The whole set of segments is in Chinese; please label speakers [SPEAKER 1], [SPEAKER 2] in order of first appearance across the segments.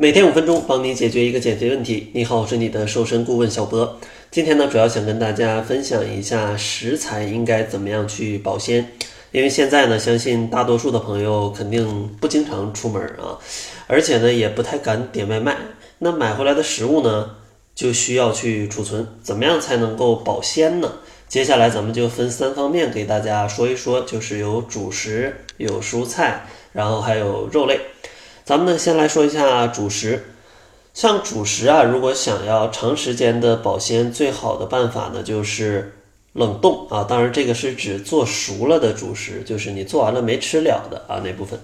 [SPEAKER 1] 每天五分钟，帮你解决一个减肥问题。你好，我是你的瘦身顾问小博。今天呢，主要想跟大家分享一下食材应该怎么样去保鲜。因为现在呢，相信大多数的朋友肯定不经常出门啊，而且呢，也不太敢点外卖。那买回来的食物呢，就需要去储存。怎么样才能够保鲜呢？接下来咱们就分三方面给大家说一说，就是有主食、有蔬菜，然后还有肉类。咱们呢，先来说一下主食。像主食啊，如果想要长时间的保鲜，最好的办法呢就是冷冻啊。当然，这个是指做熟了的主食，就是你做完了没吃了的啊那部分。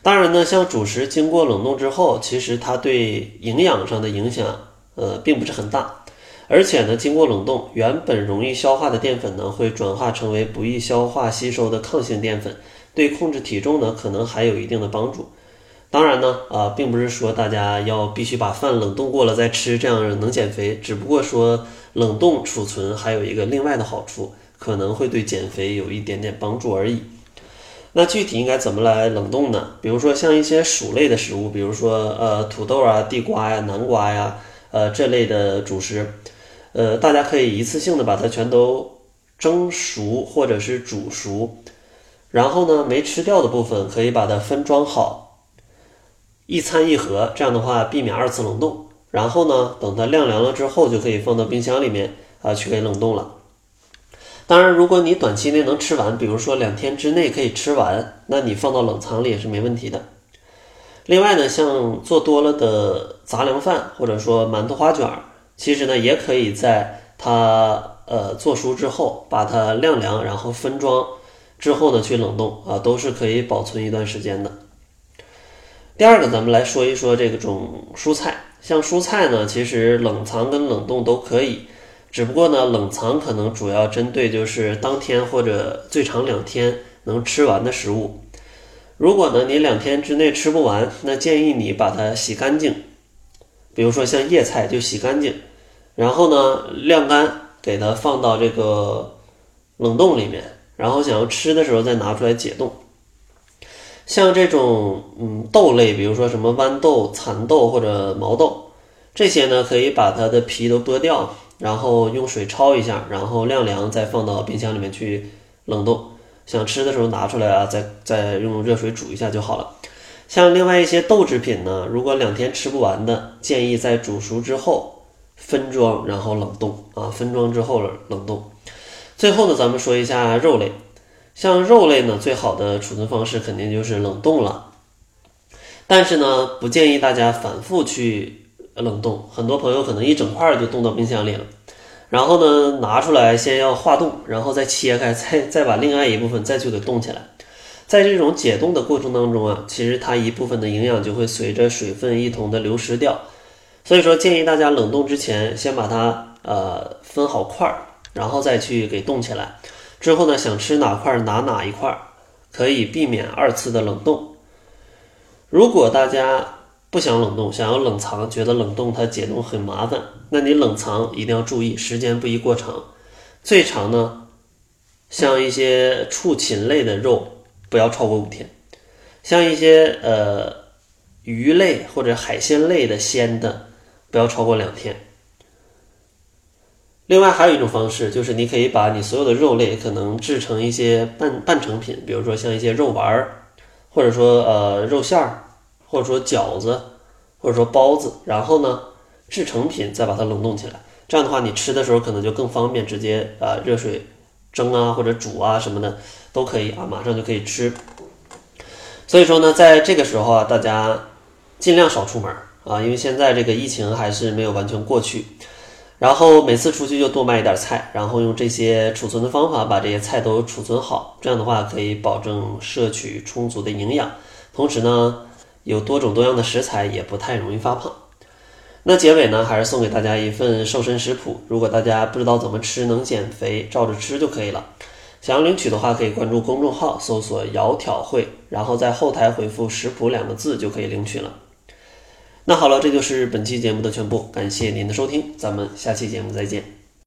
[SPEAKER 1] 当然呢，像主食经过冷冻之后，其实它对营养上的影响呃并不是很大，而且呢，经过冷冻，原本容易消化的淀粉呢会转化成为不易消化吸收的抗性淀粉，对控制体重呢可能还有一定的帮助。当然呢，啊，并不是说大家要必须把饭冷冻过了再吃，这样能减肥。只不过说冷冻储存还有一个另外的好处，可能会对减肥有一点点帮助而已。那具体应该怎么来冷冻呢？比如说像一些薯类的食物，比如说呃土豆啊、地瓜呀、南瓜呀，呃这类的主食，呃大家可以一次性的把它全都蒸熟或者是煮熟，然后呢没吃掉的部分可以把它分装好。一餐一盒，这样的话避免二次冷冻。然后呢，等它晾凉了之后，就可以放到冰箱里面啊去给冷冻了。当然，如果你短期内能吃完，比如说两天之内可以吃完，那你放到冷藏里也是没问题的。另外呢，像做多了的杂粮饭或者说馒头花卷，其实呢也可以在它呃做熟之后把它晾凉，然后分装之后呢去冷冻啊，都是可以保存一段时间的。第二个，咱们来说一说这个种蔬菜。像蔬菜呢，其实冷藏跟冷冻都可以，只不过呢，冷藏可能主要针对就是当天或者最长两天能吃完的食物。如果呢你两天之内吃不完，那建议你把它洗干净，比如说像叶菜就洗干净，然后呢晾干，给它放到这个冷冻里面，然后想要吃的时候再拿出来解冻。像这种嗯豆类，比如说什么豌豆、蚕豆或者毛豆，这些呢可以把它的皮都剥掉，然后用水焯一下，然后晾凉，再放到冰箱里面去冷冻。想吃的时候拿出来啊，再再用热水煮一下就好了。像另外一些豆制品呢，如果两天吃不完的，建议在煮熟之后分装，然后冷冻啊，分装之后冷冻。最后呢，咱们说一下肉类。像肉类呢，最好的储存方式肯定就是冷冻了。但是呢，不建议大家反复去冷冻。很多朋友可能一整块就冻到冰箱里了，然后呢拿出来先要化冻，然后再切开，再再把另外一部分再去给冻起来。在这种解冻的过程当中啊，其实它一部分的营养就会随着水分一同的流失掉。所以说，建议大家冷冻之前先把它呃分好块儿，然后再去给冻起来。之后呢，想吃哪块拿哪一块，可以避免二次的冷冻。如果大家不想冷冻，想要冷藏，觉得冷冻它解冻很麻烦，那你冷藏一定要注意时间不宜过长。最长呢，像一些畜禽类的肉不要超过五天，像一些呃鱼类或者海鲜类的鲜的不要超过两天。另外还有一种方式，就是你可以把你所有的肉类可能制成一些半半成品，比如说像一些肉丸儿，或者说呃肉馅儿，或者说饺子，或者说包子，然后呢制成品再把它冷冻起来。这样的话，你吃的时候可能就更方便，直接啊热水蒸啊或者煮啊什么的都可以啊，马上就可以吃。所以说呢，在这个时候啊，大家尽量少出门啊，因为现在这个疫情还是没有完全过去。然后每次出去就多买一点菜，然后用这些储存的方法把这些菜都储存好，这样的话可以保证摄取充足的营养，同时呢有多种多样的食材也不太容易发胖。那结尾呢还是送给大家一份瘦身食谱，如果大家不知道怎么吃能减肥，照着吃就可以了。想要领取的话，可以关注公众号，搜索“窈窕会”，然后在后台回复“食谱”两个字就可以领取了。那好了，这就是本期节目的全部，感谢您的收听，咱们下期节目再见。